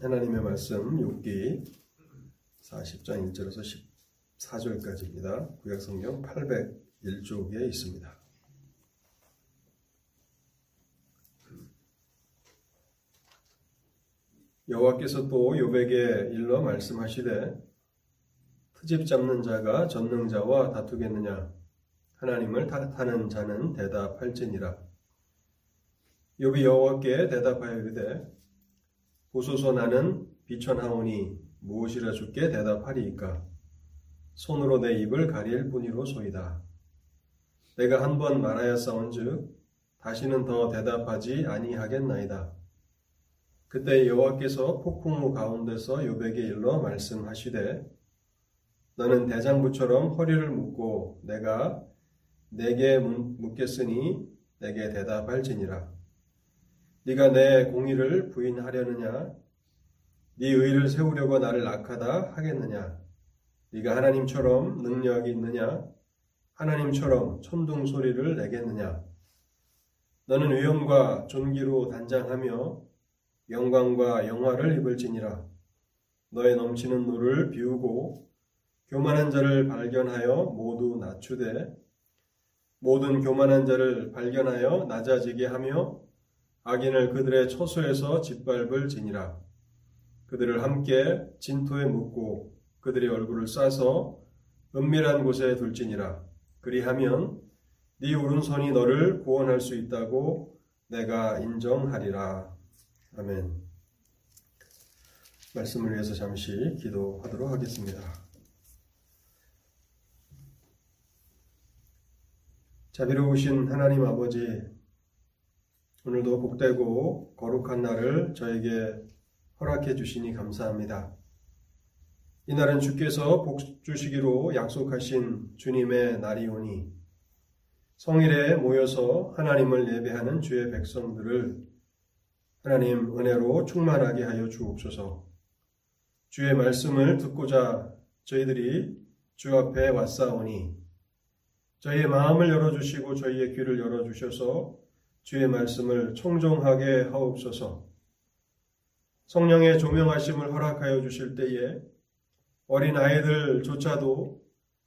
하나님의 말씀 욥기 40장 1절에서 14절까지입니다. 구약성경 801쪽에 있습니다. 여호와께서 또 욥에게 일러 말씀하시되 트집 잡는 자가 전능자와 다투겠느냐 하나님을 탓하는 자는 대답할지니라 욥이 여호와께 대답하여 이르되 보소서 나는 비천하오니 무엇이라 주께 대답하리이까? 손으로 내 입을 가릴 뿐이로소이다. 내가 한 번 말하였사온즉 다시는 더 대답하지 아니하겠나이다. 그때 여호와께서 폭풍우 가운데서 욥에게 일러 말씀하시되 너는 대장부처럼 허리를 묶고 내가 내게 묻겠으니 내게 대답할지니라 네가 내 공의를 부인하려느냐? 네 의를 세우려고 나를 악하다 하겠느냐? 네가 하나님처럼 능력이 있느냐? 하나님처럼 천둥 소리를 내겠느냐? 너는 위엄과 존귀로 단장하며 영광과 영화를 입을지니라. 너의 넘치는 노를 비우고 교만한 자를 발견하여 모두 낮추되 모든 교만한 자를 발견하여 낮아지게 하며 악인을 그들의 처소에서 짓밟을 지니라 그들을 함께 진토에 묻고 그들의 얼굴을 싸서 은밀한 곳에 둘지니라 그리하면 네 오른손이 너를 구원할 수 있다고 내가 인정하리라. 아멘. 말씀을 위해서 잠시 기도하도록 하겠습니다. 자비로우신 하나님 아버지, 오늘도 복되고 거룩한 날을 저에게 허락해 주시니 감사합니다. 이날은 주께서 복 주시기로 약속하신 주님의 날이오니 성일에 모여서 하나님을 예배하는 주의 백성들을 하나님 은혜로 충만하게 하여 주옵소서. 주의 말씀을 듣고자 저희들이 주 앞에 왔사오니 저희의 마음을 열어주시고 저희의 귀를 열어주셔서 주의 말씀을 청종하게 하옵소서. 성령의 조명하심을 허락하여 주실 때에 어린 아이들조차도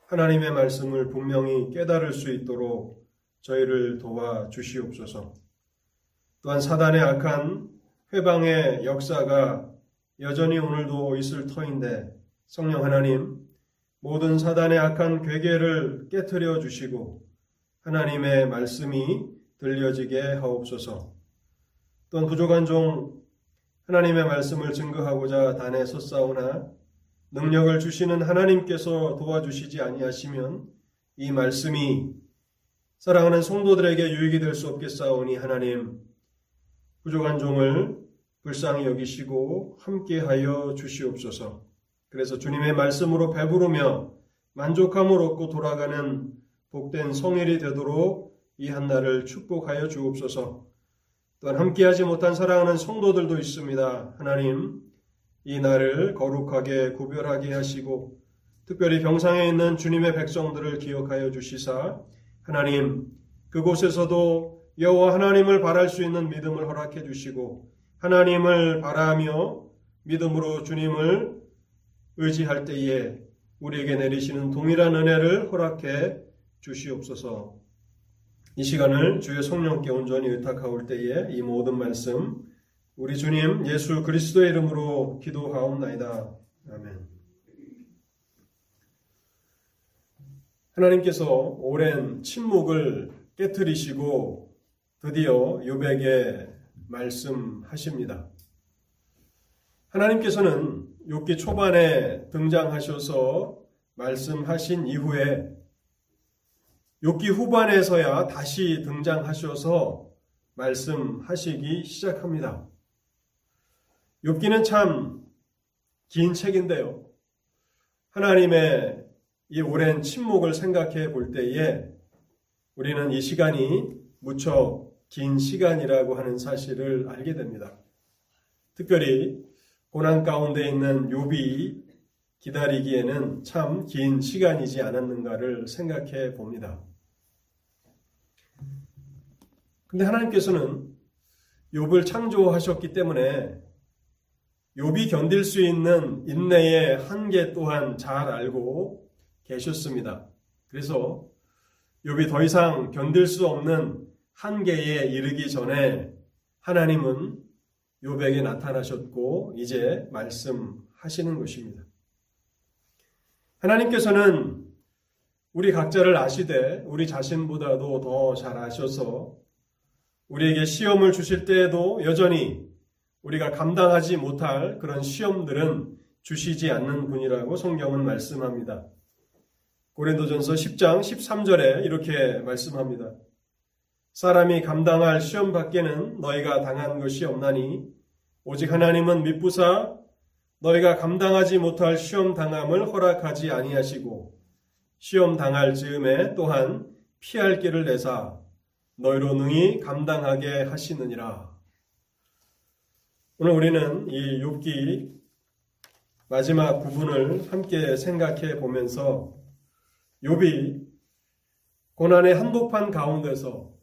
하나님의 말씀을 분명히 깨달을 수 있도록 저희를 도와 주시옵소서. 또한 사단의 악한 회방의 역사가 여전히 오늘도 있을 터인데 성령 하나님 모든 사단의 악한 괴계를 깨뜨려 주시고 하나님의 말씀이 들려지게 하옵소서. 또한 부족한 종 하나님의 말씀을 증거하고자 단에 섰사오나 능력을 주시는 하나님께서 도와주시지 아니하시면 이 말씀이 사랑하는 성도들에게 유익이 될 수 없겠사오니 하나님 부족한 종을 불쌍히 여기시고 함께하여 주시옵소서. 그래서 주님의 말씀으로 배부르며 만족함을 얻고 돌아가는 복된 성일이 되도록 이 한날을 축복하여 주옵소서. 또한 함께하지 못한 사랑하는 성도들도 있습니다. 하나님, 이 날을 거룩하게 구별하게 하시고 특별히 병상에 있는 주님의 백성들을 기억하여 주시사 하나님 그곳에서도 여호와 하나님을 바랄 수 있는 믿음을 허락해 주시고 하나님을 바라며 믿음으로 주님을 의지할 때에 우리에게 내리시는 동일한 은혜를 허락해 주시옵소서. 이 시간을 주의 성령께 온전히 의탁하올 때에 이 모든 말씀 우리 주님 예수 그리스도의 이름으로 기도하옵나이다. 아멘. 하나님께서 오랜 침묵을 깨뜨리시고 드디어 요백에 말씀하십니다. 하나님께서는 욥기 초반에 등장하셔서 말씀하신 이후에 욥기 후반에서야 다시 등장하셔서 말씀하시기 시작합니다. 욥기는 참 긴 책인데요. 하나님의 이 오랜 침묵을 생각해 볼 때에 우리는 이 시간이 무척 긴 시간이라고 하는 사실을 알게 됩니다. 특별히 고난 가운데 있는 욥이 기다리기에는 참 긴 시간이지 않았는가를 생각해 봅니다. 근데 하나님께서는 욥을 창조하셨기 때문에 욥이 견딜 수 있는 인내의 한계 또한 잘 알고 계셨습니다. 그래서 욥이 더 이상 견딜 수 없는 한계에 이르기 전에 하나님은 욥에게 나타나셨고 이제 말씀하시는 것입니다. 하나님께서는 우리 각자를 아시되 우리 자신보다도 더 잘 아셔서 우리에게 시험을 주실 때에도 여전히 우리가 감당하지 못할 그런 시험들은 주시지 않는 분이라고 성경은 말씀합니다. 고린도전서 10장 13절에 이렇게 말씀합니다. 사람이 감당할 시험 밖에는 너희가 당한 것이 없나니 오직 하나님은 미쁘사 너희가 감당하지 못할 시험 당함을 허락하지 아니하시고 시험 당할 즈음에 또한 피할 길을 내사 너희로 능히 감당하게 하시느니라. 오늘 우리는 이 욥기 마지막 부분을 함께 생각해 보면서 욥이 고난의 한복판 가운데서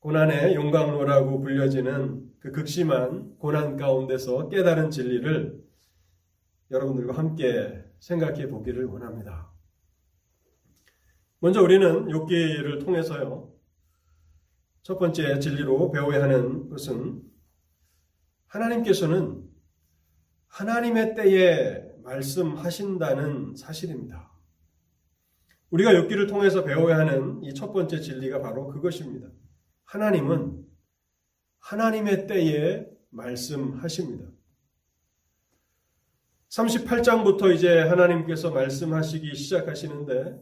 고난의 용광로라고 불려지는 그 극심한 고난 가운데서 깨달은 진리를 여러분들과 함께 생각해 보기를 원합니다. 먼저 우리는 욥기를 통해서요. 첫 번째 진리로 배워야 하는 것은 하나님께서는 하나님의 때에 말씀하신다는 사실입니다. 우리가 욥기를 통해서 배워야 하는 이 첫 번째 진리가 바로 그것입니다. 하나님은 하나님의 때에 말씀하십니다. 38장부터 이제 하나님께서 말씀하시기 시작하시는데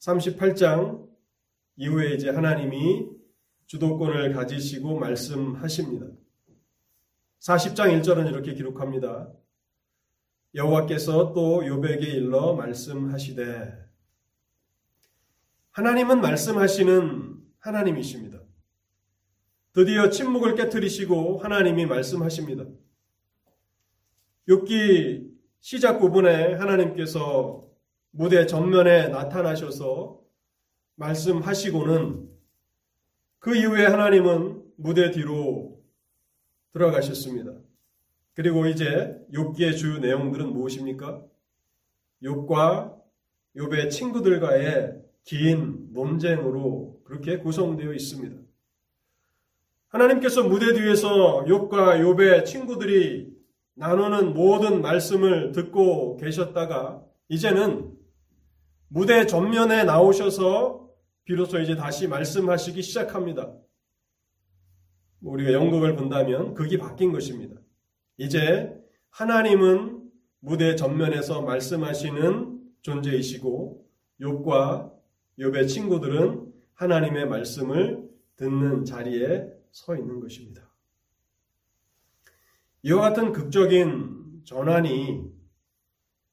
38장 이후에 이제 하나님이 주도권을 가지시고 말씀하십니다. 40장 1절은 이렇게 기록합니다. 여호와께서 또 욥에게 일러 말씀하시되 하나님은 말씀하시는 하나님이십니다. 드디어 침묵을 깨뜨리시고 하나님이 말씀하십니다. 욥기 시작 부분에 하나님께서 무대 전면에 나타나셔서 말씀하시고는 그 이후에 하나님은 무대 뒤로 들어가셨습니다. 그리고 이제 욥기의 주 내용들은 무엇입니까? 욥과 욥의 친구들과의 긴 논쟁으로 그렇게 구성되어 있습니다. 하나님께서 무대 뒤에서 욥과 욥의 친구들이 나누는 모든 말씀을 듣고 계셨다가 이제는 무대 전면에 나오셔서 비로소 이제 다시 말씀하시기 시작합니다. 우리가 연극을 본다면 극이 바뀐 것입니다. 이제 하나님은 무대 전면에서 말씀하시는 존재이시고 욥과 욥의 친구들은 하나님의 말씀을 듣는 자리에 서 있는 것입니다. 이와 같은 극적인 전환이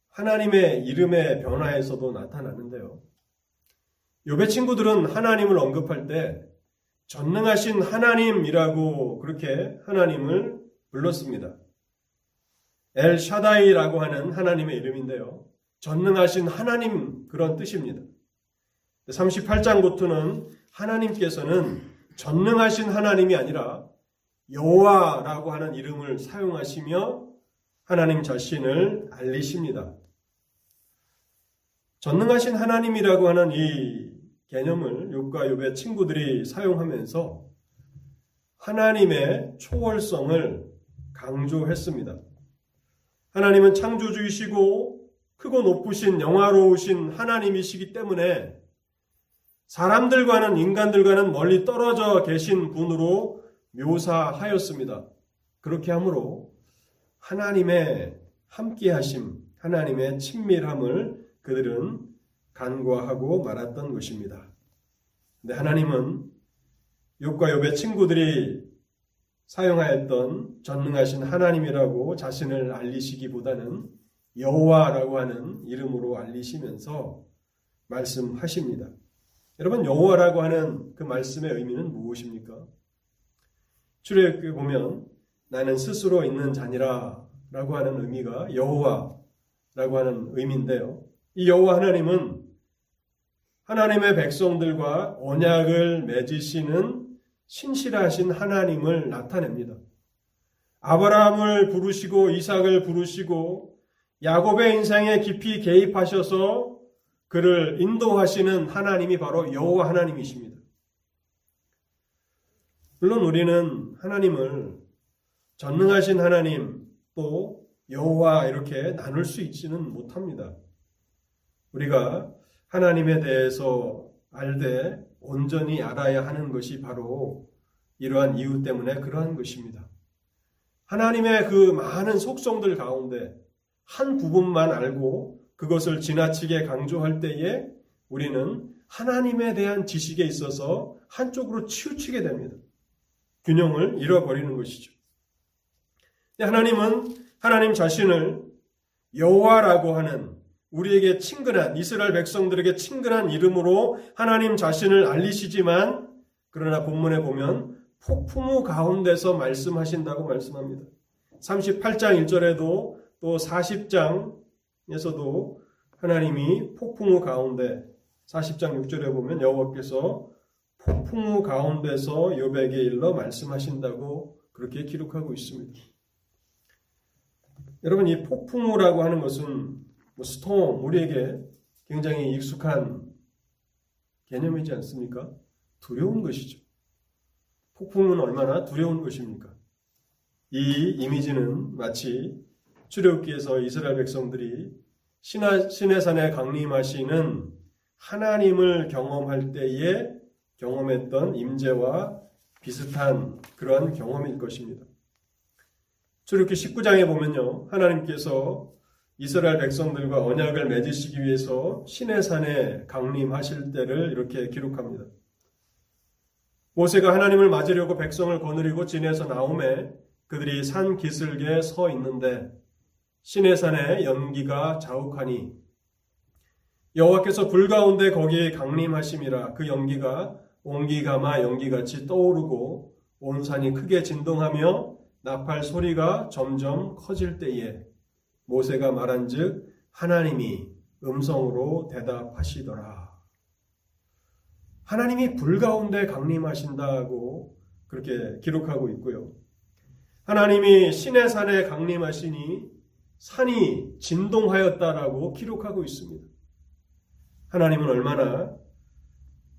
하나님의 이름의 변화에서도 나타나는데요. 욥의 친구들은 하나님을 언급할 때 전능하신 하나님이라고 그렇게 하나님을 불렀습니다. 엘 샤다이라고 하는 하나님의 이름인데요. 전능하신 하나님 그런 뜻입니다. 38장부터는 하나님께서는 전능하신 하나님이 아니라 여호와라고 하는 이름을 사용하시며 하나님 자신을 알리십니다. 전능하신 하나님이라고 하는 이 개념을 욥과 욥의 친구들이 사용하면서 하나님의 초월성을 강조했습니다. 하나님은 창조주이시고 크고 높으신 영화로우신 하나님이시기 때문에 사람들과는 인간들과는 멀리 떨어져 계신 분으로 묘사하였습니다. 그렇게 하므로 하나님의 함께하심, 하나님의 친밀함을 그들은 간과하고 말았던 것입니다. 근데 하나님은 욥과 욥의 친구들이 사용하였던 전능하신 하나님이라고 자신을 알리시기보다는 여호와라고 하는 이름으로 알리시면서 말씀하십니다. 여러분 여호와라고 하는 그 말씀의 의미는 무엇입니까? 출애굽에 보면 나는 스스로 있는 자니라 라고 하는 의미가 여호와라고 하는 의미인데요. 이 여호와 하나님은 하나님의 백성들과 언약을 맺으시는 신실하신 하나님을 나타냅니다. 아브라함을 부르시고 이삭을 부르시고 야곱의 인생에 깊이 개입하셔서 그를 인도하시는 하나님이 바로 여호와 하나님이십니다. 물론 우리는 하나님을 전능하신 하나님 또 여호와 이렇게 나눌 수 있지는 못합니다. 우리가 하나님에 대해서 알되 온전히 알아야 하는 것이 바로 이러한 이유 때문에 그러한 것입니다. 하나님의 그 많은 속성들 가운데 한 부분만 알고 그것을 지나치게 강조할 때에 우리는 하나님에 대한 지식에 있어서 한쪽으로 치우치게 됩니다. 균형을 잃어버리는 것이죠. 하나님은 하나님 자신을 여호와라고 하는 우리에게 친근한 이스라엘 백성들에게 친근한 이름으로 하나님 자신을 알리시지만 그러나 본문에 보면 폭풍우 가운데서 말씀하신다고 말씀합니다. 38장 1절에도 또 40장에서도 하나님이 폭풍우 가운데 40장 6절에 보면 여호와께서 폭풍우 가운데서 요백에 일러 말씀하신다고 그렇게 기록하고 있습니다. 여러분 이 폭풍우라고 하는 것은 뭐 스톰 우리에게 굉장히 익숙한 개념이지 않습니까? 두려운 것이죠. 폭풍은 얼마나 두려운 것입니까? 이 이미지는 마치 출애굽기에서 이스라엘 백성들이 시내산에 강림하시는 하나님을 경험할 때에 경험했던 임재와 비슷한 그러한 경험일 것입니다. 출애굽기 19장에 보면요. 하나님께서 이스라엘 백성들과 언약을 맺으시기 위해서 시내산에 강림하실 때를 이렇게 기록합니다. 모세가 하나님을 맞으려고 백성을 거느리고 진에서 나오매 그들이 산 기슭에 서 있는데 시내산에 연기가 자욱하니 여호와께서 불 가운데 거기에 강림하심이라 그 연기가 옹기가마 연기같이 떠오르고 온 산이 크게 진동하며 나팔 소리가 점점 커질 때에 모세가 말한즉 하나님이 음성으로 대답하시더라. 하나님이 불 가운데 강림하신다고 그렇게 기록하고 있고요. 하나님이 신의 산에 강림하시니 산이 진동하였다라고 기록하고 있습니다. 하나님은 얼마나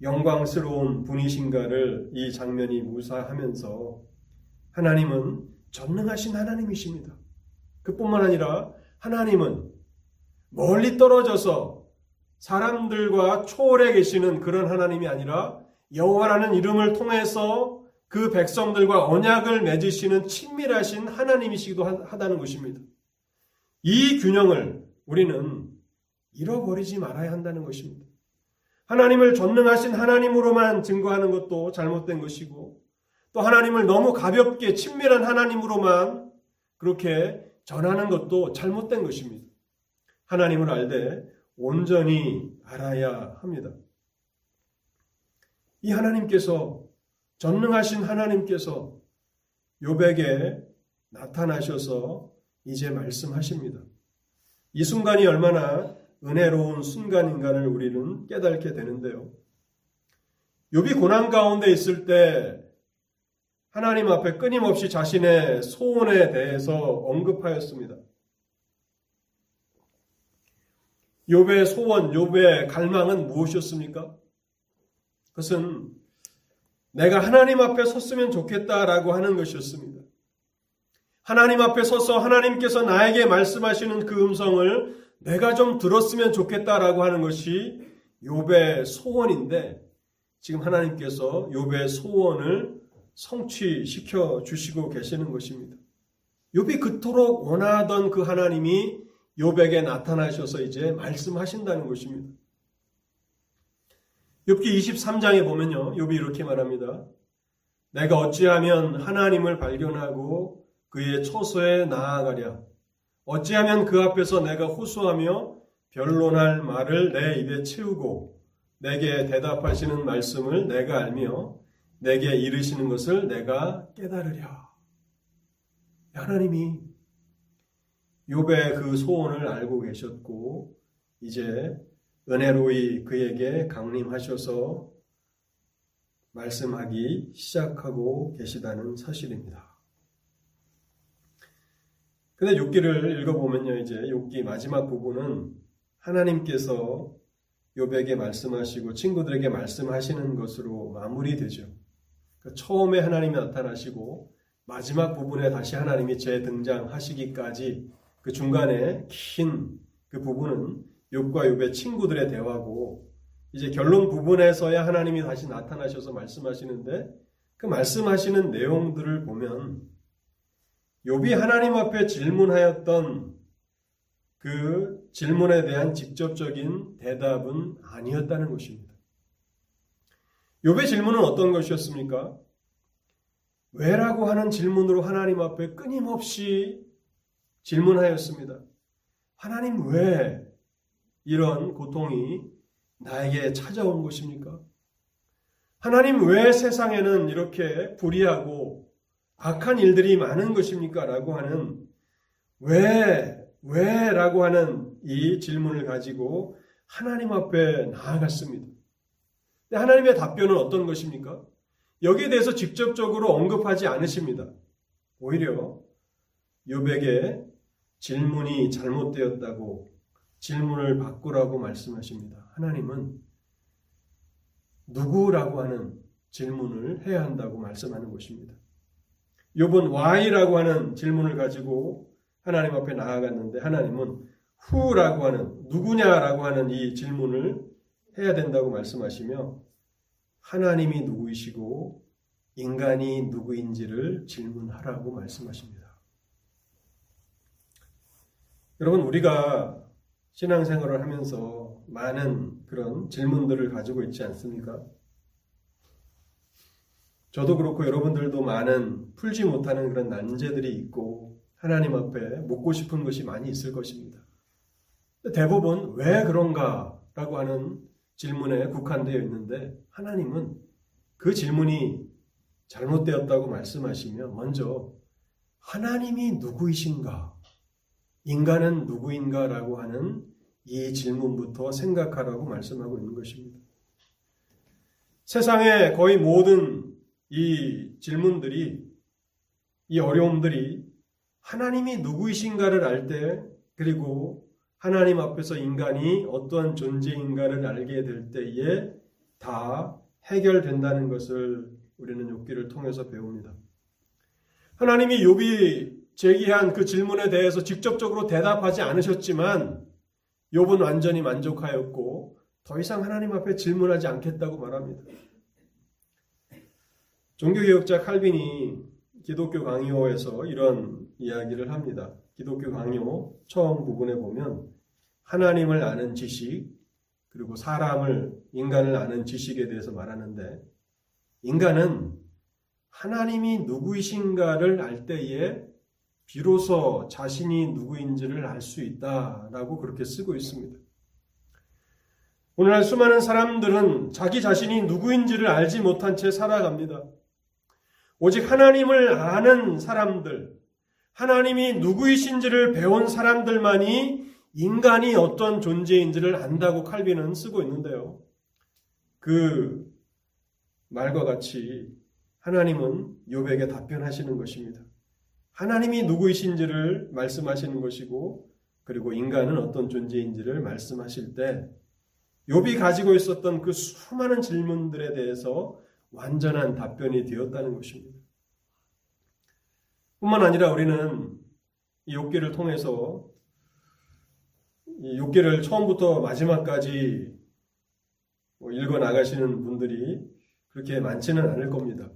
영광스러운 분이신가를 이 장면이 묘사하면서 하나님은 전능하신 하나님이십니다. 그뿐만 아니라 하나님은 멀리 떨어져서 사람들과 초월해 계시는 그런 하나님이 아니라 여호와라는 이름을 통해서 그 백성들과 언약을 맺으시는 친밀하신 하나님이시기도 하다는 것입니다. 이 균형을 우리는 잃어버리지 말아야 한다는 것입니다. 하나님을 전능하신 하나님으로만 증거하는 것도 잘못된 것이고 또 하나님을 너무 가볍게 친밀한 하나님으로만 그렇게 전하는 것도 잘못된 것입니다. 하나님을 알되 온전히 알아야 합니다. 이 하나님께서 전능하신 하나님께서 요백에 나타나셔서 이제 말씀하십니다. 이 순간이 얼마나 은혜로운 순간인가를 우리는 깨닫게 되는데요. 욥이 고난 가운데 있을 때 하나님 앞에 끊임없이 자신의 소원에 대해서 언급하였습니다. 욥의 소원, 욥의 갈망은 무엇이었습니까? 그것은 내가 하나님 앞에 섰으면 좋겠다라고 하는 것이었습니다. 하나님 앞에 서서 하나님께서 나에게 말씀하시는 그 음성을 내가 좀 들었으면 좋겠다라고 하는 것이 욥의 소원인데 지금 하나님께서 욥의 소원을 성취시켜 주시고 계시는 것입니다. 욥이 그토록 원하던 그 하나님이 욥에게 나타나셔서 이제 말씀하신다는 것입니다. 욥기 23장에 보면요. 욥이 이렇게 말합니다. 내가 어찌하면 하나님을 발견하고 그의 처소에 나아가랴. 어찌하면 그 앞에서 내가 호소하며 변론할 말을 내 입에 채우고 내게 대답하시는 말씀을 내가 알며 내게 이르시는 것을 내가 깨달으랴. 하나님이 욥의 그 소원을 알고 계셨고 이제 은혜로이 그에게 강림하셔서 말씀하기 시작하고 계시다는 사실입니다. 근데 욥기를 읽어보면요, 이제 욥기 마지막 부분은 하나님께서 욥에게 말씀하시고 친구들에게 말씀하시는 것으로 마무리되죠. 그러니까 처음에 하나님이 나타나시고 마지막 부분에 다시 하나님이 재등장하시기까지 그 중간에 긴 그 부분은 욥과 욥의 친구들의 대화고 이제 결론 부분에서야 하나님이 다시 나타나셔서 말씀하시는데 그 말씀하시는 내용들을 보면 욥이 하나님 앞에 질문하였던 그 질문에 대한 직접적인 대답은 아니었다는 것입니다. 욥의 질문은 어떤 것이었습니까? 왜라고 하는 질문으로 하나님 앞에 끊임없이 질문하였습니다. 하나님 왜 이런 고통이 나에게 찾아온 것입니까? 하나님 왜 세상에는 이렇게 불의하고 악한 일들이 많은 것입니까? 라고 하는 왜, 왜? 라고 하는 이 질문을 가지고 하나님 앞에 나아갔습니다. 하나님의 답변은 어떤 것입니까? 여기에 대해서 직접적으로 언급하지 않으십니다. 오히려 요백의 질문이 잘못되었다고 질문을 바꾸라고 말씀하십니다. 하나님은 누구라고 하는 질문을 해야 한다고 말씀하는 것입니다. 욥은 why라고 하는 질문을 가지고 하나님 앞에 나아갔는데 하나님은 who라고 하는 누구냐라고 하는 이 질문을 해야 된다고 말씀하시며 하나님이 누구이시고 인간이 누구인지를 질문하라고 말씀하십니다. 여러분 우리가 신앙생활을 하면서 많은 그런 질문들을 가지고 있지 않습니까? 저도 그렇고 여러분들도 많은 풀지 못하는 그런 난제들이 있고 하나님 앞에 묻고 싶은 것이 많이 있을 것입니다. 대부분 왜 그런가 라고 하는 질문에 국한되어 있는데 하나님은 그 질문이 잘못되었다고 말씀하시며 먼저 하나님이 누구이신가? 인간은 누구인가? 라고 하는 이 질문부터 생각하라고 말씀하고 있는 것입니다. 세상의 거의 모든 이 질문들이, 이 어려움들이 하나님이 누구이신가를 알 때, 그리고 하나님 앞에서 인간이 어떠한 존재인가를 알게 될 때에 다 해결된다는 것을 우리는 욥기를 통해서 배웁니다. 하나님이 욥이 제기한 그 질문에 대해서 직접적으로 대답하지 않으셨지만 욥은 완전히 만족하였고 더 이상 하나님 앞에 질문하지 않겠다고 말합니다. 종교개혁자 칼빈이 기독교 강요에서 이런 이야기를 합니다. 기독교 강요 처음 부분에 보면 하나님을 아는 지식 그리고 사람을 인간을 아는 지식에 대해서 말하는데 인간은 하나님이 누구이신가를 알 때에 비로소 자신이 누구인지를 알 수 있다라고 그렇게 쓰고 있습니다. 오늘날 수많은 사람들은 자기 자신이 누구인지를 알지 못한 채 살아갑니다. 오직 하나님을 아는 사람들, 하나님이 누구이신지를 배운 사람들만이 인간이 어떤 존재인지를 안다고 칼빈은 쓰고 있는데요. 그 말과 같이 하나님은 욥에게 답변하시는 것입니다. 하나님이 누구이신지를 말씀하시는 것이고 그리고 인간은 어떤 존재인지를 말씀하실 때 욥이 가지고 있었던 그 수많은 질문들에 대해서 완전한 답변이 되었다는 것입니다. 뿐만 아니라 우리는 이 욥기를 통해서 이 욥기를 처음부터 마지막까지 뭐 읽어 나가시는 분들이 그렇게 많지는 않을 겁니다.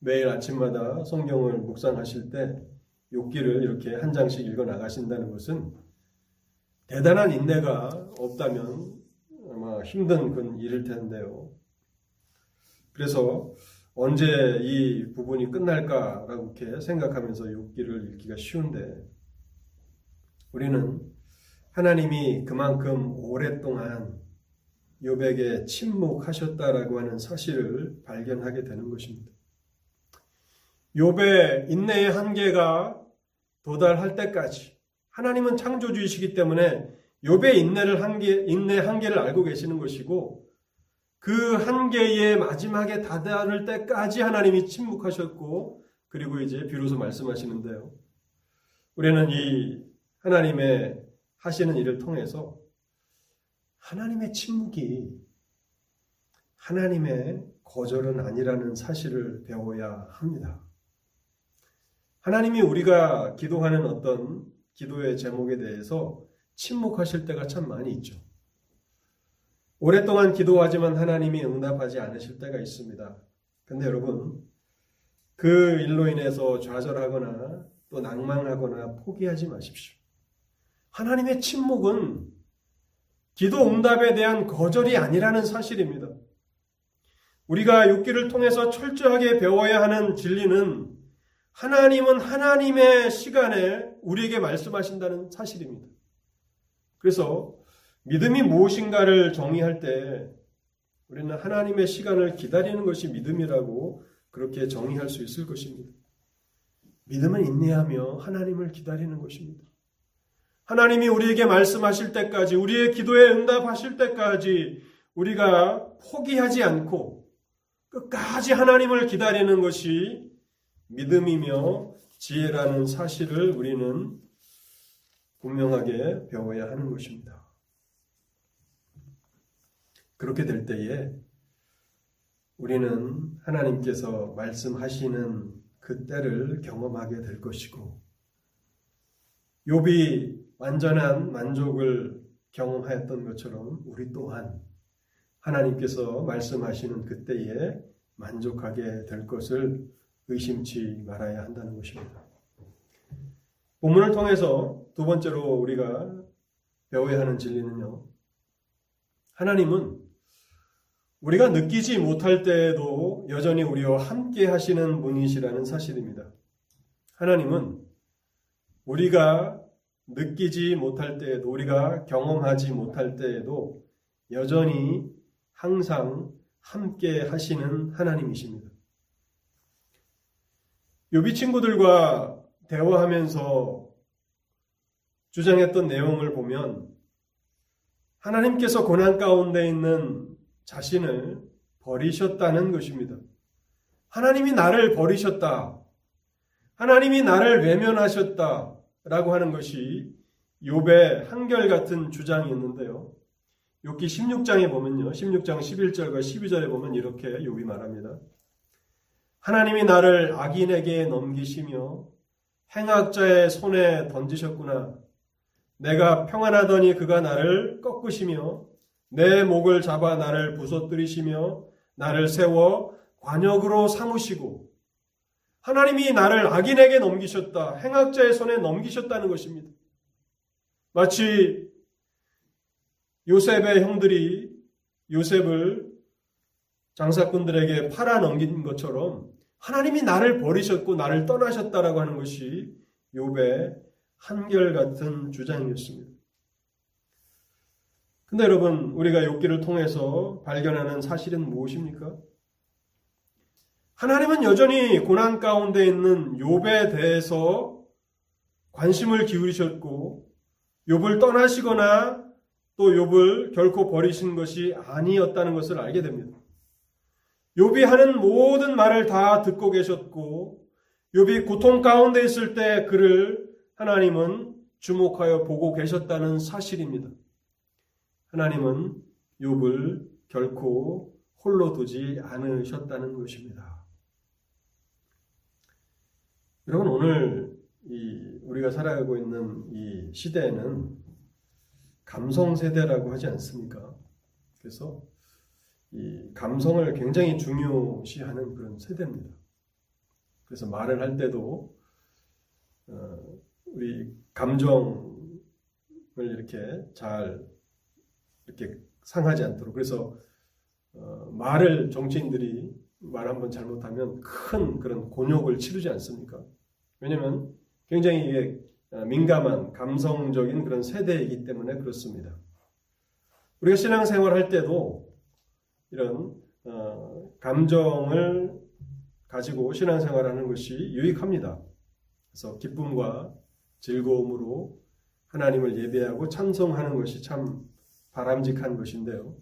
매일 아침마다 성경을 묵상하실 때 욥기를 이렇게 한 장씩 읽어 나가신다는 것은 대단한 인내가 없다면 아마 힘든 그 일일 텐데요. 그래서 언제 이 부분이 끝날까라고 이렇게 생각하면서 욥기를 읽기가 쉬운데 우리는 하나님이 그만큼 오랫동안 욥에게 침묵하셨다라고 하는 사실을 발견하게 되는 것입니다. 욥의 인내의 한계가 도달할 때까지 하나님은 창조주이시기 때문에 욥의 인내를 한계 인내 한계를 알고 계시는 것이고 그 한계의 마지막에 다다를 때까지 하나님이 침묵하셨고 그리고 이제 비로소 말씀하시는데요. 우리는 이 하나님의 하시는 일을 통해서 하나님의 침묵이 하나님의 거절은 아니라는 사실을 배워야 합니다. 하나님이 우리가 기도하는 어떤 기도의 제목에 대해서 침묵하실 때가 참 많이 있죠. 오랫동안 기도하지만 하나님이 응답하지 않으실 때가 있습니다. 근데 여러분, 그 일로 인해서 좌절하거나 또 낭망하거나 포기하지 마십시오. 하나님의 침묵은 기도 응답에 대한 거절이 아니라는 사실입니다. 우리가 육기를 통해서 철저하게 배워야 하는 진리는 하나님은 하나님의 시간에 우리에게 말씀하신다는 사실입니다. 그래서 믿음이 무엇인가를 정의할 때 우리는 하나님의 시간을 기다리는 것이 믿음이라고 그렇게 정의할 수 있을 것입니다. 믿음은 인내하며 하나님을 기다리는 것입니다. 하나님이 우리에게 말씀하실 때까지, 우리의 기도에 응답하실 때까지 우리가 포기하지 않고 끝까지 하나님을 기다리는 것이 믿음이며 지혜라는 사실을 우리는 분명하게 배워야 하는 것입니다. 그렇게 될 때에 우리는 하나님께서 말씀하시는 그 때를 경험하게 될 것이고 욥이 완전한 만족을 경험하였던 것처럼 우리 또한 하나님께서 말씀하시는 그때에 만족하게 될 것을 의심치 말아야 한다는 것입니다. 본문을 통해서 두 번째로 우리가 배워야 하는 진리는요. 하나님은 우리가 느끼지 못할 때에도 여전히 우리와 함께 하시는 분이시라는 사실입니다. 하나님은 우리가 느끼지 못할 때에도 우리가 경험하지 못할 때에도 여전히 항상 함께 하시는 하나님이십니다. 요비 친구들과 대화하면서 주장했던 내용을 보면 하나님께서 고난 가운데 있는 자신을 버리셨다는 것입니다. 하나님이 나를 버리셨다. 하나님이 나를 외면하셨다. 라고 하는 것이 욥의 한결같은 주장이었는데요. 욥기 16장에 보면요. 16장 11절과 12절에 보면 이렇게 욥이 말합니다. 하나님이 나를 악인에게 넘기시며 행악자의 손에 던지셨구나. 내가 평안하더니 그가 나를 꺾으시며 내 목을 잡아 나를 부서뜨리시며 나를 세워 관역으로 삼으시고 하나님이 나를 악인에게 넘기셨다. 행악자의 손에 넘기셨다는 것입니다. 마치 요셉의 형들이 요셉을 장사꾼들에게 팔아 넘긴 것처럼 하나님이 나를 버리셨고 나를 떠나셨다라고 하는 것이 욥의 한결같은 주장이었습니다. 근데 여러분, 우리가 욥기를 통해서 발견하는 사실은 무엇입니까? 하나님은 여전히 고난 가운데 있는 욥에 대해서 관심을 기울이셨고 욥을 떠나시거나 또 욥을 결코 버리신 것이 아니었다는 것을 알게 됩니다. 욥이 하는 모든 말을 다 듣고 계셨고 욥이 고통 가운데 있을 때 그를 하나님은 주목하여 보고 계셨다는 사실입니다. 하나님은 욥을 결코 홀로 두지 않으셨다는 것입니다. 여러분 오늘 우리가 살아가고 있는 이 시대에는 감성 세대라고 하지 않습니까? 그래서 이 감성을 굉장히 중요시하는 그런 세대입니다. 그래서 말을 할 때도 어, 우리 감정을 이렇게 잘 이렇게 상하지 않도록 그래서 어, 말을 정치인들이 말 한 번 잘못하면 큰 그런 곤욕을 치르지 않습니까? 왜냐하면 굉장히 이게 어, 민감한 감성적인 그런 세대이기 때문에 그렇습니다. 우리가 신앙생활 할 때도 이런 어, 감정을 가지고 신앙생활 하는 것이 유익합니다. 그래서 기쁨과 즐거움으로 하나님을 예배하고 찬송하는 것이 참 바람직한 것인데요.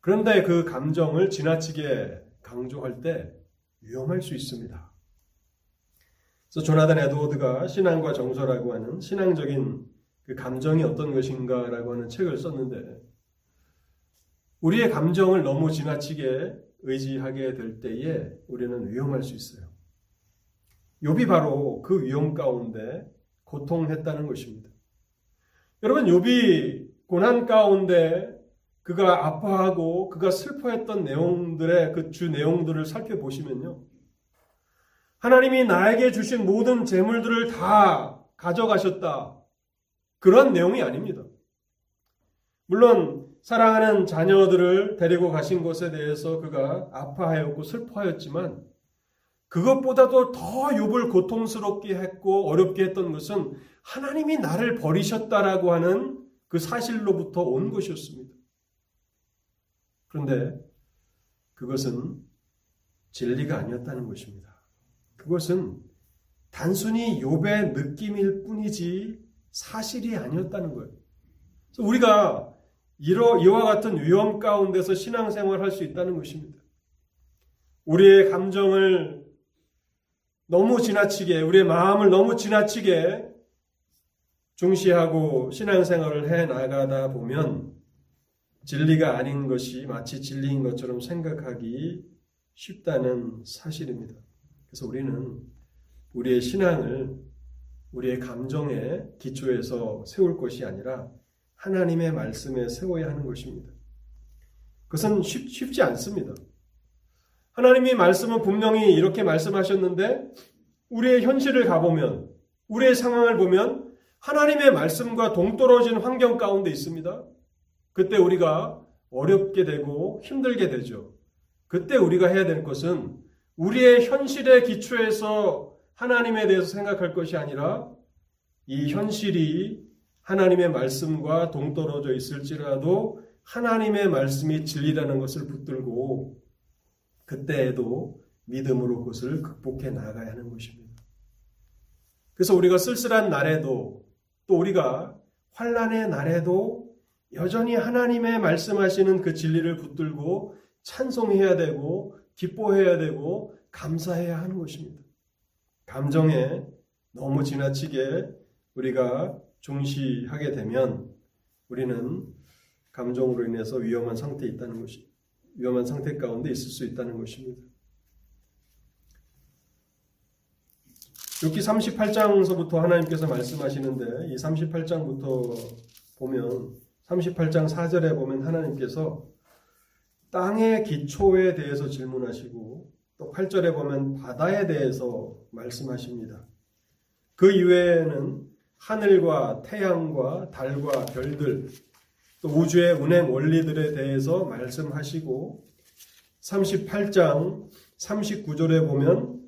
그런데 그 감정을 지나치게 강조할 때 위험할 수 있습니다. 그래서 조나단 에드워드가 신앙과 정서라고 하는 신앙적인 그 감정이 어떤 것인가라고 하는 책을 썼는데 우리의 감정을 너무 지나치게 의지하게 될 때에 우리는 위험할 수 있어요. 욥이 바로 그 위험 가운데 고통했다는 것입니다. 여러분 욥이 고난 가운데 그가 아파하고 그가 슬퍼했던 내용들의 그 주 내용들을 살펴보시면요. 하나님이 나에게 주신 모든 재물들을 다 가져가셨다. 그런 내용이 아닙니다. 물론 사랑하는 자녀들을 데리고 가신 것에 대해서 그가 아파하였고 슬퍼하였지만 그것보다도 더 욥을 고통스럽게 했고 어렵게 했던 것은 하나님이 나를 버리셨다라고 하는 그 사실로부터 온 것이었습니다. 그런데 그것은 진리가 아니었다는 것입니다. 그것은 단순히 욥의 느낌일 뿐이지 사실이 아니었다는 거예요. 우리가 이러, 이와 같은 위험 가운데서 신앙생활을 할수 있다는 것입니다. 우리의 감정을 너무 지나치게, 우리의 마음을 너무 지나치게 중시하고 신앙생활을 해 나가다 보면 진리가 아닌 것이 마치 진리인 것처럼 생각하기 쉽다는 사실입니다. 그래서 우리는 우리의 신앙을 우리의 감정의 기초에서 세울 것이 아니라 하나님의 말씀에 세워야 하는 것입니다. 그것은 쉽, 쉽지 않습니다. 하나님이 말씀은 분명히 이렇게 말씀하셨는데 우리의 현실을 가보면 우리의 상황을 보면 하나님의 말씀과 동떨어진 환경 가운데 있습니다. 그때 우리가 어렵게 되고 힘들게 되죠. 그때 우리가 해야 될 것은 우리의 현실의 기초에서 하나님에 대해서 생각할 것이 아니라 이 현실이 하나님의 말씀과 동떨어져 있을지라도 하나님의 말씀이 진리라는 것을 붙들고 그때에도 믿음으로 그것을 극복해 나가야 하는 것입니다. 그래서 우리가 쓸쓸한 날에도 또 우리가 환란의 날에도 여전히 하나님의 말씀하시는 그 진리를 붙들고 찬송해야 되고 기뻐해야 되고 감사해야 하는 것입니다. 감정에 너무 지나치게 우리가 중시하게 되면 우리는 감정으로 인해서 위험한 상태에 있다는 것이 위험한 상태 가운데 있을 수 있다는 것입니다. 욥기 38장서부터 하나님께서 말씀하시는데 이 38장부터 보면 38장 4절에 보면 하나님께서 땅의 기초에 대해서 질문하시고 또 8절에 보면 바다에 대해서 말씀하십니다. 그 이외에는 하늘과 태양과 달과 별들 또 우주의 운행 원리들에 대해서 말씀하시고 38장 39절에 보면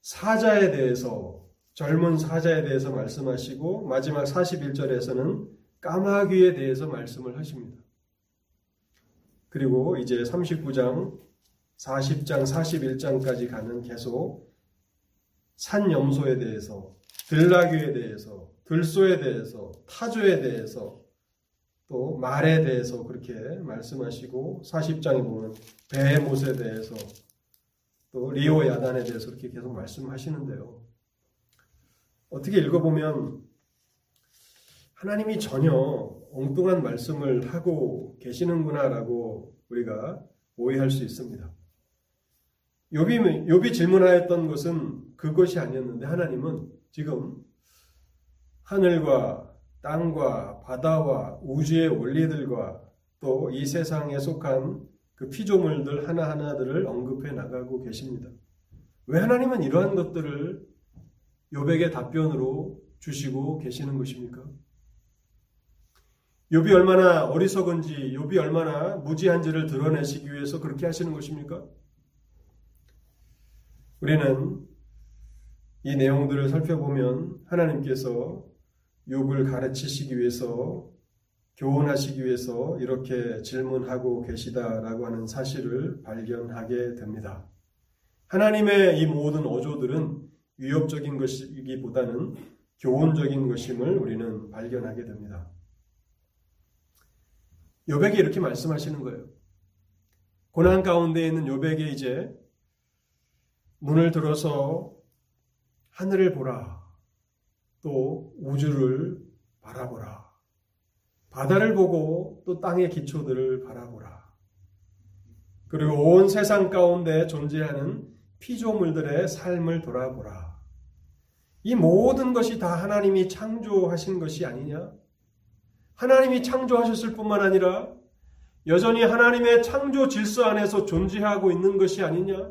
사자에 대해서 젊은 사자에 대해서 말씀하시고 마지막 41절에서는 까마귀에 대해서 말씀을 하십니다. 그리고 이제 39장, 40장, 41장까지 가는 계속 산 염소에 대해서, 들나귀에 대해서, 들소에 대해서, 타조에 대해서, 또 말에 대해서 그렇게 말씀하시고 40장에 보면 베못에 대해서 또 리오 야단에 대해서 그렇게 계속 말씀하시는데요. 어떻게 읽어보면 하나님이 전혀 엉뚱한 말씀을 하고 계시는구나라고 우리가 오해할 수 있습니다. 욥이, 욥이 질문하였던 것은 그것이 아니었는데 하나님은 지금 하늘과 땅과 바다와 우주의 원리들과 또 이 세상에 속한 그 피조물들 하나하나들을 언급해 나가고 계십니다. 왜 하나님은 이러한 것들을 욥에게 답변으로 주시고 계시는 것입니까? 욥이 얼마나 어리석은지, 욥이 얼마나 무지한지를 드러내시기 위해서 그렇게 하시는 것입니까? 우리는 이 내용들을 살펴보면 하나님께서 욥을 가르치시기 위해서 교훈하시기 위해서 이렇게 질문하고 계시다라고 하는 사실을 발견하게 됩니다. 하나님의 이 모든 어조들은 위협적인 것이기보다는 교훈적인 것임을 우리는 발견하게 됩니다. 요백이 이렇게 말씀하시는 거예요. 고난 가운데 있는 요백에 이제 문을 들어서 하늘을 보라. 또 우주를 바라보라. 바다를 보고 또 땅의 기초들을 바라보라. 그리고 온 세상 가운데 존재하는 피조물들의 삶을 돌아보라. 이 모든 것이 다 하나님이 창조하신 것이 아니냐? 하나님이 창조하셨을 뿐만 아니라 여전히 하나님의 창조 질서 안에서 존재하고 있는 것이 아니냐?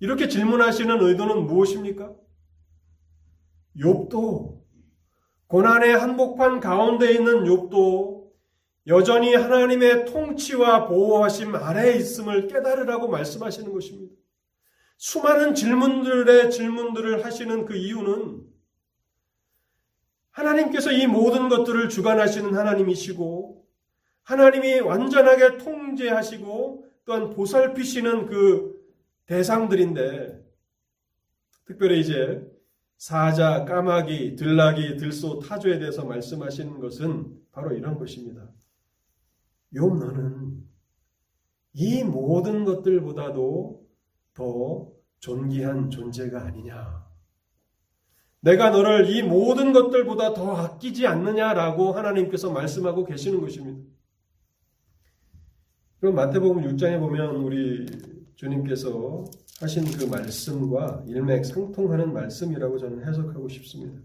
이렇게 질문하시는 의도는 무엇입니까? 욥도 고난의 한복판 가운데 있는 욥도 여전히 하나님의 통치와 보호하심 아래에 있음을 깨달으라고 말씀하시는 것입니다. 수많은 질문들의 질문들을 하시는 그 이유는 하나님께서 이 모든 것들을 주관하시는 하나님이시고 하나님이 완전하게 통제하시고 또한 보살피시는 그 대상들인데 특별히 이제 사자, 까마귀, 들나귀, 들소, 타조에 대해서 말씀하시는 것은 바로 이런 것입니다. 욥 너는 이 모든 것들보다도 더 존귀한 존재가 아니냐. 내가 너를 이 모든 것들보다 더 아끼지 않느냐라고 하나님께서 말씀하고 계시는 것입니다. 그럼 마태복음 6장에 보면 우리 주님께서 하신 그 말씀과 일맥상통하는 말씀이라고 저는 해석하고 싶습니다.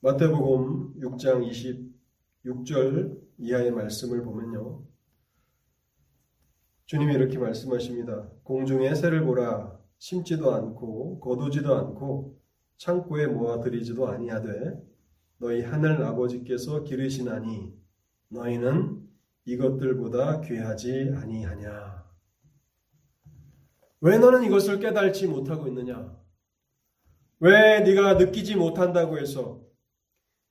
마태복음 6장 26절 이하의 말씀을 보면요. 주님이 이렇게 말씀하십니다. 공중의 새를 보라 심지도 않고 거두지도 않고 창고에 모아들이지도 아니하되 너희 하늘 아버지께서 기르시나니 너희는 이것들보다 귀하지 아니하냐. 왜 너는 이것을 깨달지 못하고 있느냐? 왜 네가 느끼지 못한다고 해서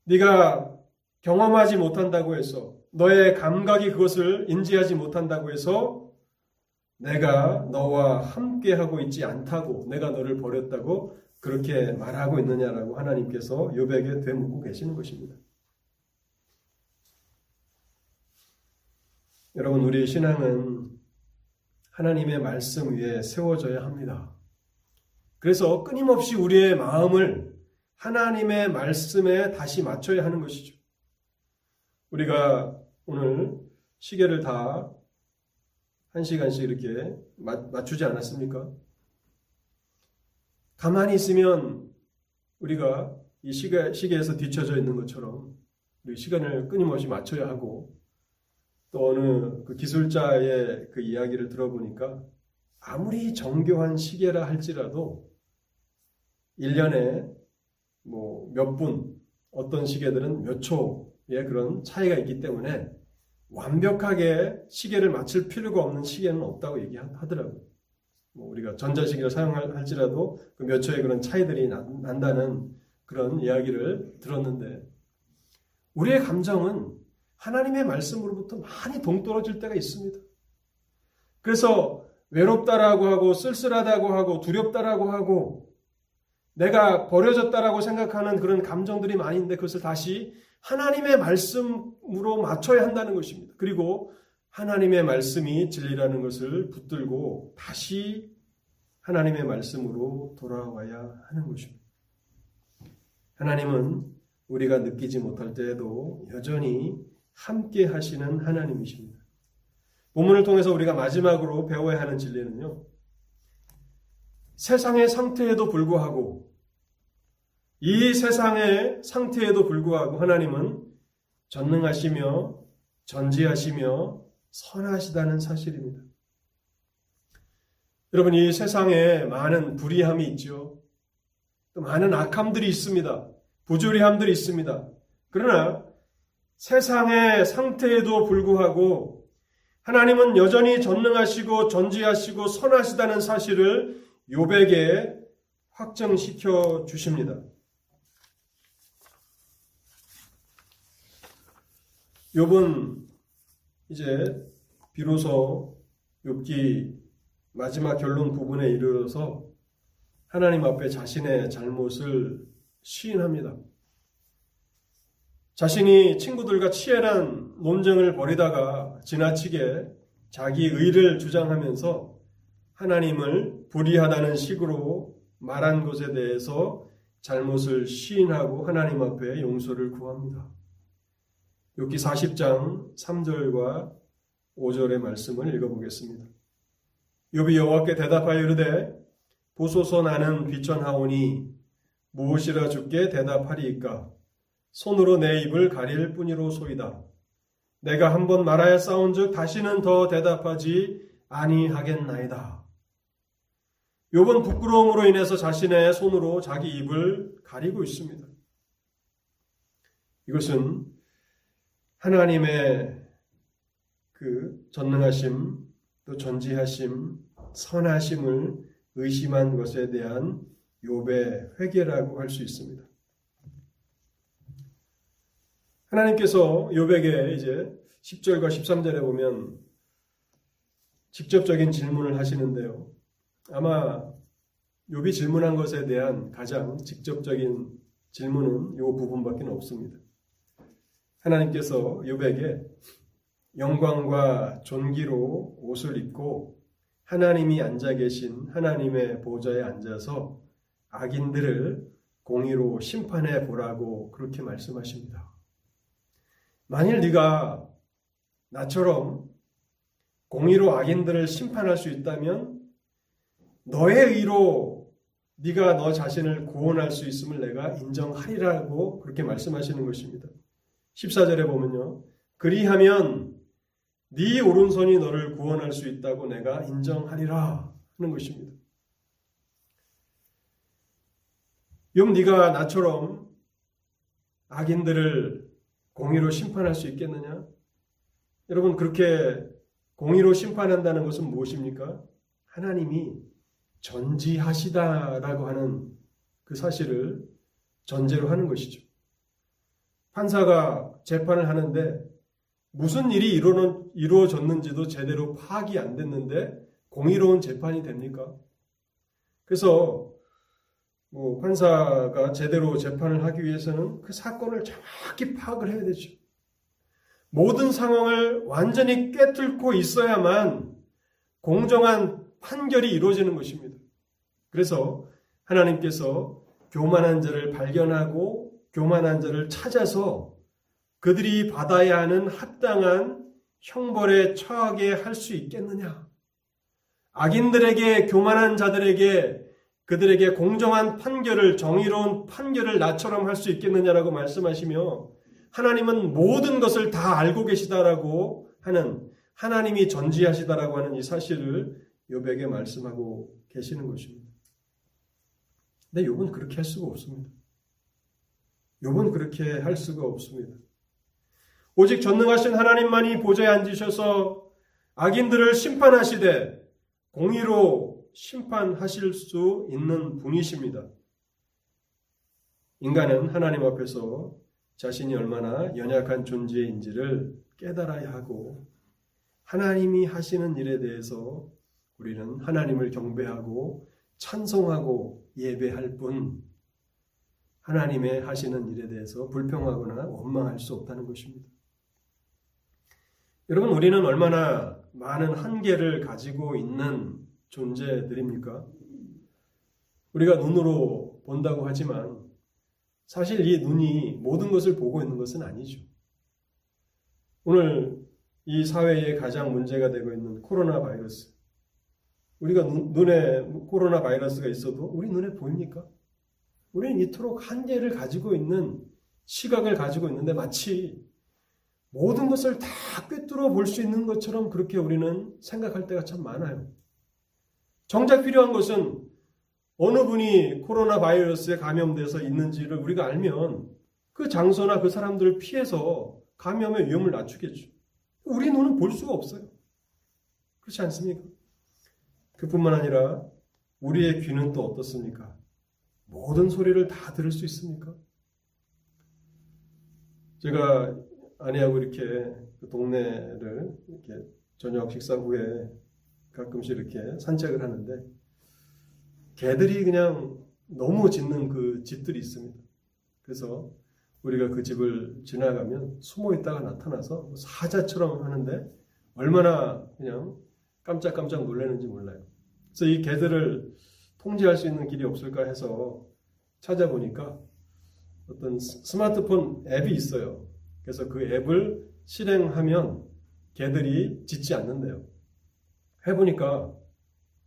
네가 경험하지 못한다고 해서 너의 감각이 그것을 인지하지 못한다고 해서 내가 너와 함께 하고 있지 않다고 내가 너를 버렸다고 그렇게 말하고 있느냐라고 하나님께서 욥에게 되묻고 계시는 것입니다. 여러분 우리 신앙은 하나님의 말씀 위에 세워져야 합니다. 그래서 끊임없이 우리의 마음을 하나님의 말씀에 다시 맞춰야 하는 것이죠. 우리가 오늘 시계를 다 한 시간씩 이렇게 맞추지 않았습니까? 가만히 있으면 우리가 이 시계, 시계에서 뒤쳐져 있는 것처럼 우리 시간을 끊임없이 맞춰야 하고 또 어느 그 기술자의 그 이야기를 들어보니까 아무리 정교한 시계라 할지라도 1년에 뭐 몇 분, 어떤 시계들은 몇 초의 그런 차이가 있기 때문에 완벽하게 시계를 맞출 필요가 없는 시계는 없다고 얘기하더라고요. 뭐 우리가 전자시계를 사용할지라도 그 몇 초의 그런 차이들이 난다는 그런 이야기를 들었는데 우리의 감정은 하나님의 말씀으로부터 많이 동떨어질 때가 있습니다. 그래서 외롭다라고 하고 쓸쓸하다고 하고 두렵다라고 하고 내가 버려졌다라고 생각하는 그런 감정들이 많이 있는데 그것을 다시 하나님의 말씀으로 맞춰야 한다는 것입니다. 그리고 하나님의 말씀이 진리라는 것을 붙들고 다시 하나님의 말씀으로 돌아와야 하는 것입니다. 하나님은 우리가 느끼지 못할 때에도 여전히 함께 하시는 하나님이십니다. 본문을 통해서 우리가 마지막으로 배워야 하는 진리는요. 세상의 상태에도 불구하고 이 세상의 상태에도 불구하고 하나님은 전능하시며 전지하시며 선하시다는 사실입니다. 여러분, 이 세상에 많은 불의함이 있죠. 또 많은 악함들이 있습니다. 부조리함들이 있습니다. 그러나 세상의 상태에도 불구하고 하나님은 여전히 전능하시고 전지하시고 선하시다는 사실을 요백에 확정시켜 주십니다. 욥은 이제 비로소 욥기 마지막 결론 부분에 이르러서 하나님 앞에 자신의 잘못을 시인합니다. 자신이 친구들과 치열한 논쟁을 벌이다가 지나치게 자기 의를 주장하면서 하나님을 불의하다는 식으로 말한 것에 대해서 잘못을 시인하고 하나님 앞에 용서를 구합니다. 욥기 40장 3절과 5절의 말씀을 읽어보겠습니다. 욥이 여호와께 대답하여 이르되 보소서 나는 비천하오니 무엇이라 주께 대답하리이까 손으로 내 입을 가릴 뿐이로소이다. 내가 한 번 말하여 싸운즉 다시는 더 대답하지 아니하겠나이다. 욥은 부끄러움으로 인해서 자신의 손으로 자기 입을 가리고 있습니다. 이것은 하나님의 그 전능하심, 또 전지하심, 선하심을 의심한 것에 대한 욥의 회개라고 할 수 있습니다. 하나님께서 욥에게 이제 10절과 13절에 보면 직접적인 질문을 하시는데요. 아마 욥이 질문한 것에 대한 가장 직접적인 질문은 이 부분밖에 없습니다. 하나님께서 욥에게 영광과 존귀로 옷을 입고 하나님이 앉아 계신 하나님의 보좌에 앉아서 악인들을 공의로 심판해 보라고 그렇게 말씀하십니다. 만일 네가 나처럼 공의로 악인들을 심판할 수 있다면 너의 의로 네가 너 자신을 구원할 수 있음을 내가 인정하리라고 그렇게 말씀하시는 것입니다. 14절에 보면요. 그리하면 네 오른손이 너를 구원할 수 있다고 내가 인정하리라 하는 것입니다. 용 네가 나처럼 악인들을 공의로 심판할 수 있겠느냐? 여러분 그렇게 공의로 심판한다는 것은 무엇입니까? 하나님이 전지하시다라고 하는 그 사실을 전제로 하는 것이죠. 판사가 재판을 하는데 무슨 일이 이루어 졌는지도 제대로 파악이 안 됐는데 공의로운 재판이 됩니까? 그래서 뭐 판사가 제대로 재판을 하기 위해서는 그 사건을 정확히 파악을 해야 되죠. 모든 상황을 완전히 꿰뚫고 있어야만 공정한 판결이 이루어지는 것입니다. 그래서 하나님께서 교만한 자를 발견하고 교만한 자를 찾아서 그들이 받아야 하는 합당한 형벌에 처하게 할 수 있겠느냐? 악인들에게 교만한 자들에게 그들에게 공정한 판결을 정의로운 판결을 나처럼 할 수 있겠느냐라고 말씀하시며 하나님은 모든 것을 다 알고 계시다라고 하는 하나님이 전지하시다라고 하는 이 사실을 요백에 말씀하고 계시는 것입니다. 근데 욥은 그렇게 할 수가 없습니다. 욥은 그렇게 할 수가 없습니다. 오직 전능하신 하나님만이 보좌에 앉으셔서 악인들을 심판하시되 공의로 심판하실 수 있는 분이십니다. 인간은 하나님 앞에서 자신이 얼마나 연약한 존재인지를 깨달아야 하고 하나님이 하시는 일에 대해서 우리는 하나님을 경배하고 찬송하고 예배할 뿐 하나님의 하시는 일에 대해서 불평하거나 원망할 수 없다는 것입니다. 여러분, 우리는 얼마나 많은 한계를 가지고 있는 존재들입니까? 우리가 눈으로 본다고 하지만 사실 이 눈이 모든 것을 보고 있는 것은 아니죠. 오늘 이 사회에 가장 문제가 되고 있는 코로나 바이러스. 우리가 눈, 에 코로나 바이러스가 있어도 우리 눈에 보입니까? 우리는 이토록 한계를 가지고 있는 시각을 가지고 있는데 마치 모든 것을 다 꿰뚫어 볼 수 있는 것처럼 그렇게 우리는 생각할 때가 참 많아요. 정작 필요한 것은 어느 분이 코로나 바이러스에 감염돼서 있는지를 우리가 알면 그 장소나 그 사람들을 피해서 감염의 위험을 낮추겠죠. 우리 눈은 볼 수가 없어요. 그렇지 않습니까? 그뿐만 아니라 우리의 귀는 또 어떻습니까? 모든 소리를 다 들을 수 있습니까? 제가 아내하고 이렇게 그 동네를 이렇게 저녁 식사 후에 가끔씩 이렇게 산책을 하는데 개들이 그냥 너무 짖는 그 집들이 있습니다. 그래서 우리가 그 집을 지나가면 숨어 있다가 나타나서 뭐 사자처럼 하는데 얼마나 그냥 깜짝깜짝 놀라는지 몰라요. 그래서 이 개들을 통제할 수 있는 길이 없을까 해서 찾아보니까 어떤 스마트폰 앱이 있어요. 그래서 그 앱을 실행하면 개들이 짖지 않는데요. 해보니까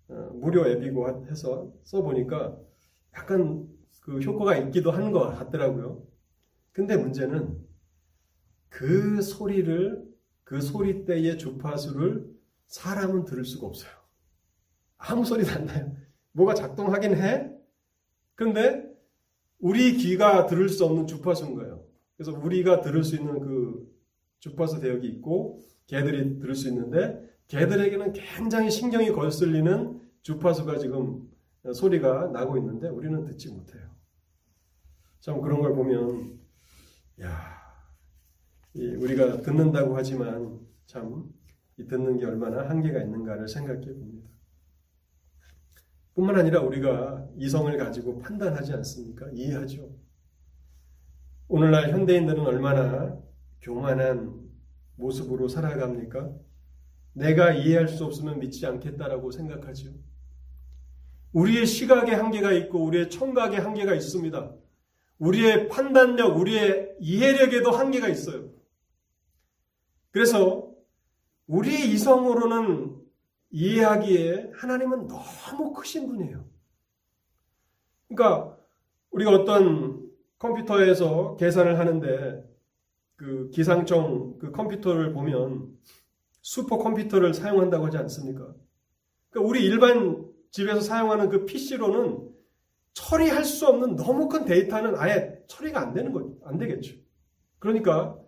어, 무료 앱이고 해서 써보니까 약간 그 효과가 있기도 한 것 같더라고요. 근데 문제는 그 소리를 그 소리대의 주파수를 사람은 들을 수가 없어요. 아무 소리도 안 나요. 뭐가 작동하긴 해. 근데 우리 귀가 들을 수 없는 주파수인 거예요. 그래서 우리가 들을 수 있는 그 주파수 대역이 있고 개들이 들을 수 있는데 개들에게는 굉장히 신경이 거슬리는 주파수가 지금 소리가 나고 있는데 우리는 듣지 못해요. 참 그런 걸 보면 야 우리가 듣는다고 하지만 참 듣는 게 얼마나 한계가 있는가를 생각해 봅니다. 뿐만 아니라 우리가 이성을 가지고 판단하지 않습니까? 이해하죠. 오늘날 현대인들은 얼마나 교만한 모습으로 살아갑니까? 내가 이해할 수 없으면 믿지 않겠다라고 생각하죠. 우리의 시각의 한계가 있고 우리의 청각의 한계가 있습니다. 우리의 판단력, 우리의 이해력에도 한계가 있어요. 그래서 우리의 이성으로는 이해하기에 하나님은 너무 크신 분이에요. 그러니까 우리가 어떤 컴퓨터에서 계산을 하는데 그 기상청 그 컴퓨터를 보면 슈퍼 컴퓨터를 사용한다고 하지 않습니까? 그러니까 우리 일반 집에서 사용하는 그 PC로는 처리할 수 없는 너무 큰 데이터는 아예 처리가 안 되는 거, 안 되겠죠. 그러니까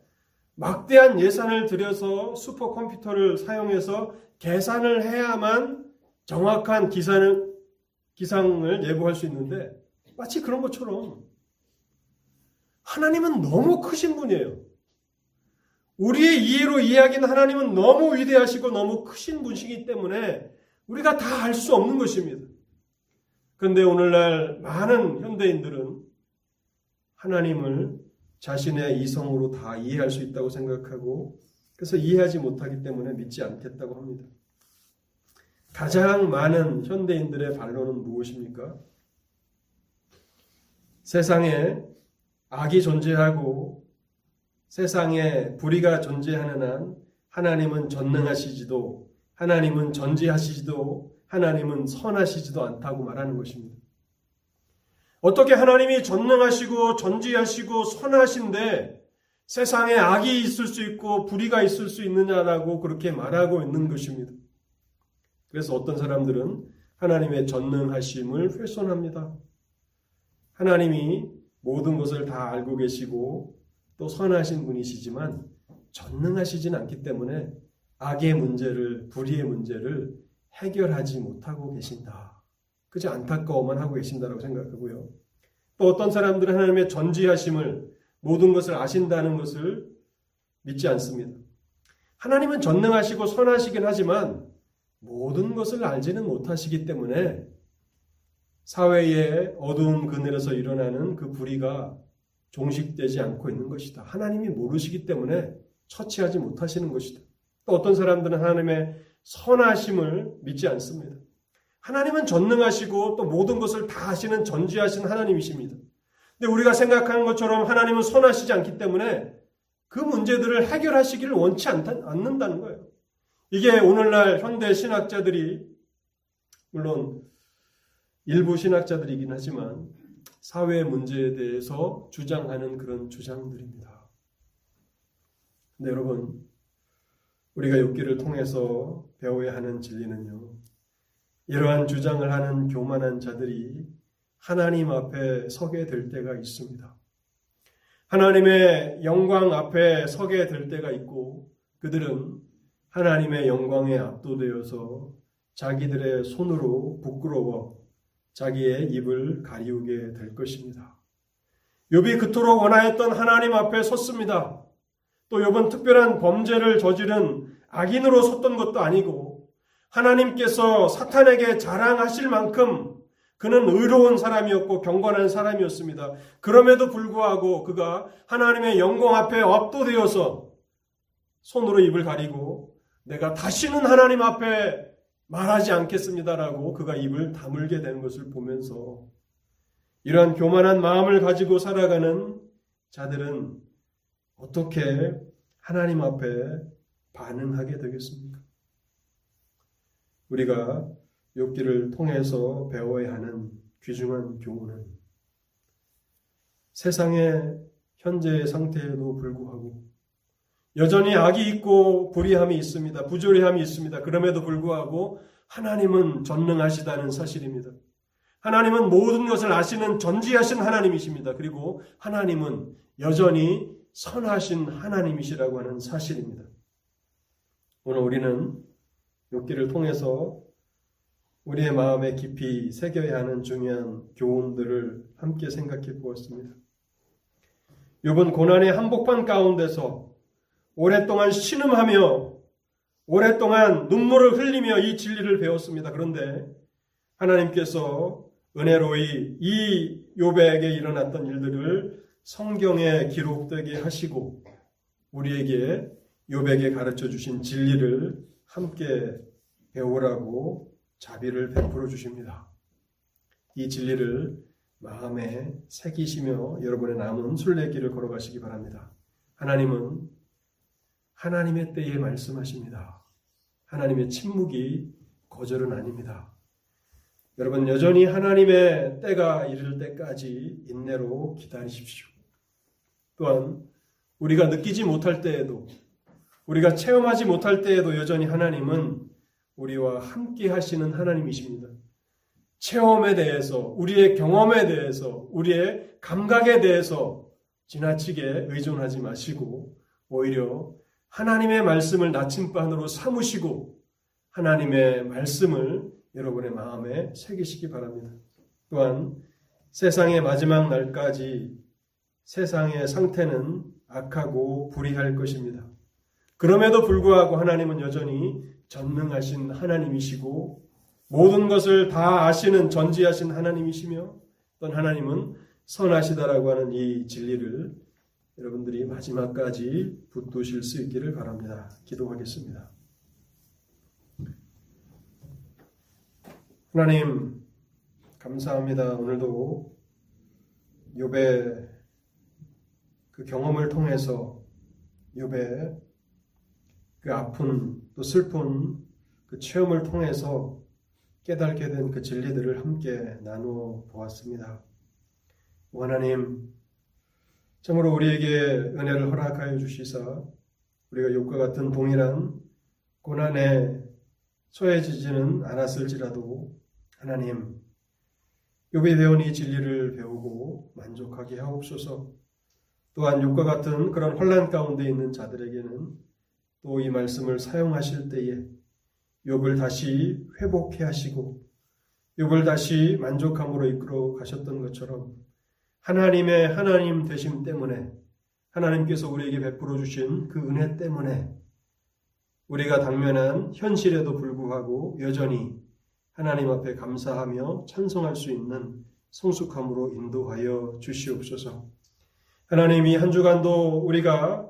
막대한 예산을 들여서 슈퍼컴퓨터를 사용해서 계산을 해야만 정확한 기사는, 기상을 예보할 수 있는데 마치 그런 것처럼 하나님은 너무 크신 분이에요. 우리의 이해로 이해하기는 하나님은 너무 위대하시고 너무 크신 분이기 때문에 우리가 다 알 수 없는 것입니다. 그런데 오늘날 많은 현대인들은 하나님을 자신의 이성으로 다 이해할 수 있다고 생각하고 그래서 이해하지 못하기 때문에 믿지 않겠다고 합니다. 가장 많은 현대인들의 반론은 무엇입니까? 세상에 악이 존재하고 세상에 불의가 존재하는 한 하나님은 전능하시지도 하나님은 전지하시지도 하나님은 선하시지도 않다고 말하는 것입니다. 어떻게 하나님이 전능하시고 전지하시고 선하신데 세상에 악이 있을 수 있고 불의가 있을 수 있느냐라고 그렇게 말하고 있는 것입니다. 그래서 어떤 사람들은 하나님의 전능하심을 훼손합니다. 하나님이 모든 것을 다 알고 계시고 또 선하신 분이시지만 전능하시진 않기 때문에 악의 문제를, 불의의 문제를 해결하지 못하고 계신다. 그저 안타까워만 하고 계신다고 생각하고요. 또 어떤 사람들은 하나님의 전지하심을 모든 것을 아신다는 것을 믿지 않습니다. 하나님은 전능하시고 선하시긴 하지만 모든 것을 알지는 못하시기 때문에 사회의 어두운 그늘에서 일어나는 그 불의가 종식되지 않고 있는 것이다. 하나님이 모르시기 때문에 처치하지 못하시는 것이다. 또 어떤 사람들은 하나님의 선하심을 믿지 않습니다. 하나님은 전능하시고 또 모든 것을 다 하시는 전지하신 하나님이십니다. 근데 우리가 생각하는 것처럼 하나님은 선하시지 않기 때문에 그 문제들을 해결하시기를 원치 않는다는 거예요. 이게 오늘날 현대 신학자들이 물론 일부 신학자들이긴 하지만 사회 문제에 대해서 주장하는 그런 주장들입니다. 근데 여러분 우리가 욥기를 통해서 배워야 하는 진리는요. 이러한 주장을 하는 교만한 자들이 하나님 앞에 서게 될 때가 있습니다. 하나님의 영광 앞에 서게 될 때가 있고 그들은 하나님의 영광에 압도되어서 자기들의 손으로 부끄러워 자기의 입을 가리우게 될 것입니다. 욥이 그토록 원하였던 하나님 앞에 섰습니다. 또 욥은 특별한 범죄를 저지른 악인으로 섰던 것도 아니고 하나님께서 사탄에게 자랑하실 만큼 그는 의로운 사람이었고 경건한 사람이었습니다. 그럼에도 불구하고 그가 하나님의 영광 앞에 압도되어서 손으로 입을 가리고 내가 다시는 하나님 앞에 말하지 않겠습니다라고 그가 입을 다물게 되는 것을 보면서 이러한 교만한 마음을 가지고 살아가는 자들은 어떻게 하나님 앞에 반응하게 되겠습니까? 우리가 욥기를 통해서 배워야 하는 귀중한 교훈은 세상의 현재의 상태에도 불구하고 여전히 악이 있고 불의함이 있습니다. 부조리함이 있습니다. 그럼에도 불구하고 하나님은 전능하시다는 사실입니다. 하나님은 모든 것을 아시는 전지하신 하나님이십니다. 그리고 하나님은 여전히 선하신 하나님이시라고 하는 사실입니다. 오늘 우리는 욥기를 통해서 우리의 마음에 깊이 새겨야 하는 중요한 교훈들을 함께 생각해 보았습니다. 욥은 고난의 한복판 가운데서 오랫동안 신음하며 오랫동안 눈물을 흘리며 이 진리를 배웠습니다. 그런데 하나님께서 은혜로이 이 욥에게 일어났던 일들을 성경에 기록되게 하시고 우리에게 욥에게 가르쳐 주신 진리를 함께 배우라고 자비를 베풀어 주십니다. 이 진리를 마음에 새기시며 여러분의 남은 순례길을 걸어가시기 바랍니다. 하나님은 하나님의 때에 말씀하십니다. 하나님의 침묵이 거절은 아닙니다. 여러분 여전히 하나님의 때가 이를 때까지 인내로 기다리십시오. 또한 우리가 느끼지 못할 때에도 우리가 체험하지 못할 때에도 여전히 하나님은 우리와 함께 하시는 하나님이십니다. 체험에 대해서, 우리의 경험에 대해서, 우리의 감각에 대해서 지나치게 의존하지 마시고 오히려 하나님의 말씀을 나침반으로 삼으시고 하나님의 말씀을 여러분의 마음에 새기시기 바랍니다. 또한 세상의 마지막 날까지 세상의 상태는 악하고 불의할 것입니다. 그럼에도 불구하고 하나님은 여전히 전능하신 하나님이시고 모든 것을 다 아시는 전지하신 하나님이시며 또 하나님은 선하시다라고 하는 이 진리를 여러분들이 마지막까지 붙드실 수 있기를 바랍니다. 기도하겠습니다. 하나님 감사합니다. 오늘도 욥의 그 경험을 통해서 욥의 그 아픈 또 슬픈 그 체험을 통해서 깨닫게 된 그 진리들을 함께 나누어 보았습니다. 하나님, 참으로 우리에게 은혜를 허락하여 주시사 우리가 욕과 같은 동일한 고난에 처해지지는 않았을지라도 하나님, 욕에 배운 이 진리를 배우고 만족하게 하옵소서. 또한 욕과 같은 그런 혼란 가운데 있는 자들에게는 또 이 말씀을 사용하실 때에 욥을 다시 회복해 하시고 욥을 다시 만족함으로 이끌어 가셨던 것처럼 하나님의 하나님 되심 때문에 하나님께서 우리에게 베풀어 주신 그 은혜 때문에 우리가 당면한 현실에도 불구하고 여전히 하나님 앞에 감사하며 찬송할 수 있는 성숙함으로 인도하여 주시옵소서. 하나님이 한 주간도 우리가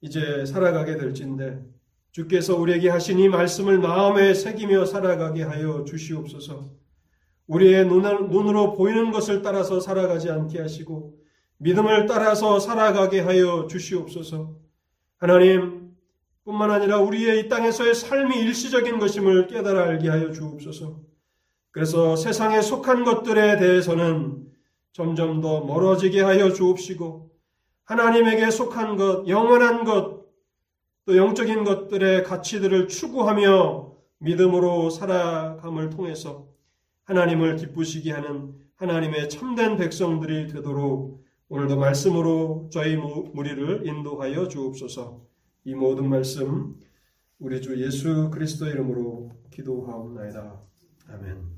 이제 살아가게 될진데 주께서 우리에게 하신 이 말씀을 마음에 새기며 살아가게 하여 주시옵소서. 우리의 눈으로 보이는 것을 따라서 살아가지 않게 하시고 믿음을 따라서 살아가게 하여 주시옵소서. 하나님 뿐만 아니라 우리의 이 땅에서의 삶이 일시적인 것임을 깨달아 알게 하여 주옵소서. 그래서 세상에 속한 것들에 대해서는 점점 더 멀어지게 하여 주옵시고 하나님에게 속한 것, 영원한 것, 또 영적인 것들의 가치들을 추구하며 믿음으로 살아감을 통해서 하나님을 기쁘시게 하는 하나님의 참된 백성들이 되도록 오늘도 말씀으로 저희 무리를 인도하여 주옵소서. 이 모든 말씀 우리 주 예수 그리스도 이름으로 기도하옵나이다. 아멘.